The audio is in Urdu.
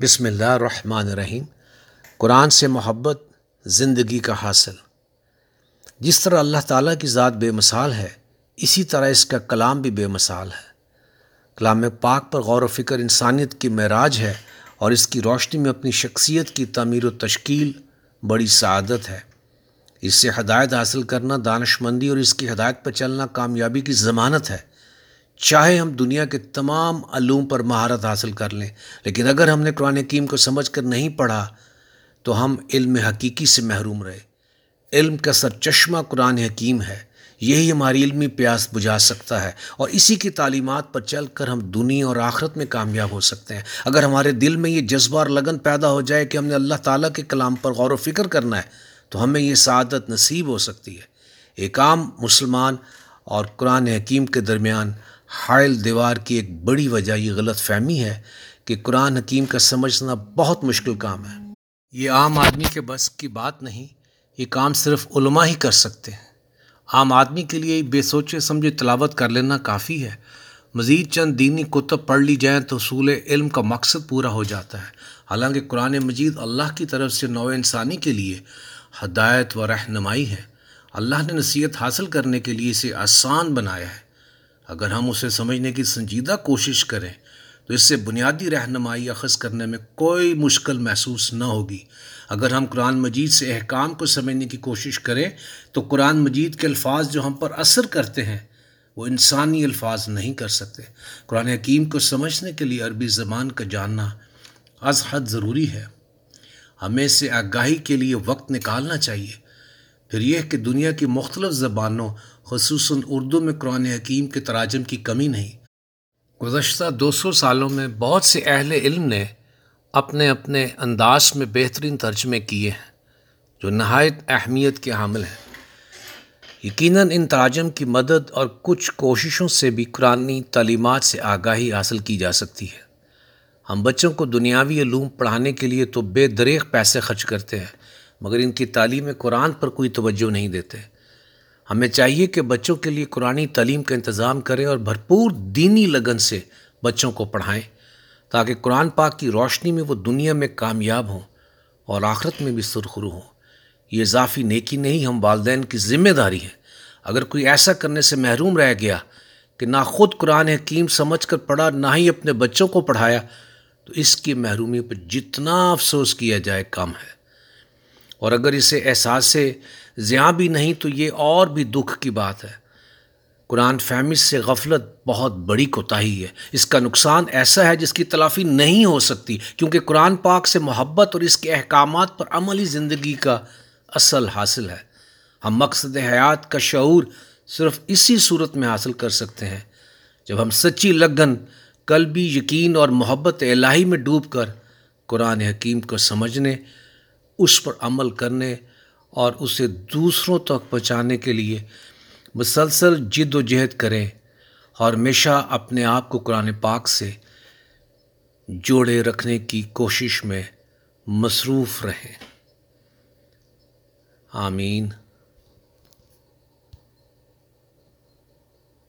بسم اللہ الرحمن الرحیم۔ قرآن سے محبت زندگی کا حاصل۔ جس طرح اللہ تعالیٰ کی ذات بے مثال ہے، اسی طرح اس کا کلام بھی بے مثال ہے۔ کلام پاک پر غور و فکر انسانیت کی معراج ہے اور اس کی روشنی میں اپنی شخصیت کی تعمیر و تشکیل بڑی سعادت ہے۔ اس سے ہدایت حاصل کرنا دانش مندی اور اس کی ہدایت پر چلنا کامیابی کی ضمانت ہے۔ چاہے ہم دنیا کے تمام علوم پر مہارت حاصل کر لیں، لیکن اگر ہم نے قرآن حکیم کو سمجھ کر نہیں پڑھا، تو ہم علم حقیقی سے محروم رہے۔ علم کا سر چشمہ قرآن حکیم ہے۔ یہی ہماری علمی پیاس بجھا سکتا ہے۔ اور اسی کی تعلیمات پر چل کر ہم دنیا اور آخرت میں کامیاب ہو سکتے ہیں۔ اگر ہمارے دل میں یہ جذبہ اور لگن پیدا ہو جائے کہ ہم نے اللہ تعالیٰ کے کلام پر غور و فکر کرنا ہے، تو ہمیں یہ سعادت نصیب ہو سکتی ہے۔ ایک عام مسلمان اور قرآن حکیم کے درمیان حائل دیوار کی ایک بڑی وجہ یہ غلط فہمی ہے کہ قرآن حکیم کا سمجھنا بہت مشکل کام ہے۔ یہ عام آدمی کے بس کی بات نہیں، یہ کام صرف علماء ہی کر سکتے ہیں۔ عام آدمی کے لیے بے سوچے سمجھے تلاوت کر لینا کافی ہے۔ مزید چند دینی کتب پڑھ لی جائیں تو اصول علم کا مقصد پورا ہو جاتا ہے۔ حالانکہ قرآن مجید اللہ کی طرف سے نو انسانی کے لیے ہدایت و رہنمائی ہے۔ اللہ نے نصیحت حاصل کرنے کے لیے اسے آسان بنایا ہے۔ اگر ہم اسے سمجھنے کی سنجیدہ کوشش کریں، تو اس سے بنیادی رہنمائی اخذ کرنے میں کوئی مشکل محسوس نہ ہوگی۔ اگر ہم قرآن مجید سے احکام کو سمجھنے کی کوشش کریں، تو قرآن مجید کے الفاظ جو ہم پر اثر کرتے ہیں، وہ انسانی الفاظ نہیں کر سکتے۔ قرآن حکیم کو سمجھنے کے لیے عربی زبان کا جاننا از حد ضروری ہے۔ ہمیں سے آگاہی کے لیے وقت نکالنا چاہیے۔ پھر یہ کہ دنیا کی مختلف زبانوں، خصوصاً اردو میں قرآن حکیم کے تراجم کی کمی نہیں۔ گزشتہ دو سو سالوں میں بہت سے اہل علم نے اپنے اپنے انداز میں بہترین ترجمے کیے ہیں، جو نہایت اہمیت کے حامل ہیں۔ یقیناً ان تراجم کی مدد اور کچھ کوششوں سے بھی قرآن تعلیمات سے آگاہی حاصل کی جا سکتی ہے۔ ہم بچوں کو دنیاوی علوم پڑھانے کے لیے تو بے دریغ پیسے خرچ کرتے ہیں۔ مگر ان کی تعلیم قرآن پر کوئی توجہ نہیں دیتے۔ ہمیں چاہیے کہ بچوں کے لیے قرآن تعلیم کا انتظام کریں اور بھرپور دینی لگن سے بچوں کو پڑھائیں، تاکہ قرآن پاک کی روشنی میں وہ دنیا میں کامیاب ہوں اور آخرت میں بھی سرخرو ہوں۔ یہ اضافی نیکی نہیں، ہم والدین کی ذمہ داری ہے اگر کوئی ایسا کرنے سے محروم رہ گیا کہ نہ خود قرآن حکیم سمجھ کر پڑھا، نہ ہی اپنے بچوں کو پڑھایا، تو اس کی محرومی پر جتنا افسوس کیا جائے کم ہے۔ اور اگر اسے احساس سے زیاں بھی نہیں تو یہ اور بھی دکھ کی بات ہے۔ قرآن فہمش سے غفلت بہت بڑی کوتاہی ہے۔ اس کا نقصان ایسا ہے جس کی تلافی نہیں ہو سکتی، کیونکہ قرآن پاک سے محبت اور اس کے احکامات پر عملی زندگی کا اصل حاصل ہے۔ ہم مقصد حیات کا شعور صرف اسی صورت میں حاصل کر سکتے ہیں۔ جب ہم سچی لگن، قلبی یقین اور محبت الہی میں ڈوب کر قرآن حکیم کو سمجھنے اس پر عمل کرنے اور اسے دوسروں تک پہنچانے کے لیے مسلسل جد و جہد کریں اور ہمیشہ اپنے آپ کو قرآن پاک سے جوڑے رکھنے کی کوشش میں مصروف رہیں۔ آمین۔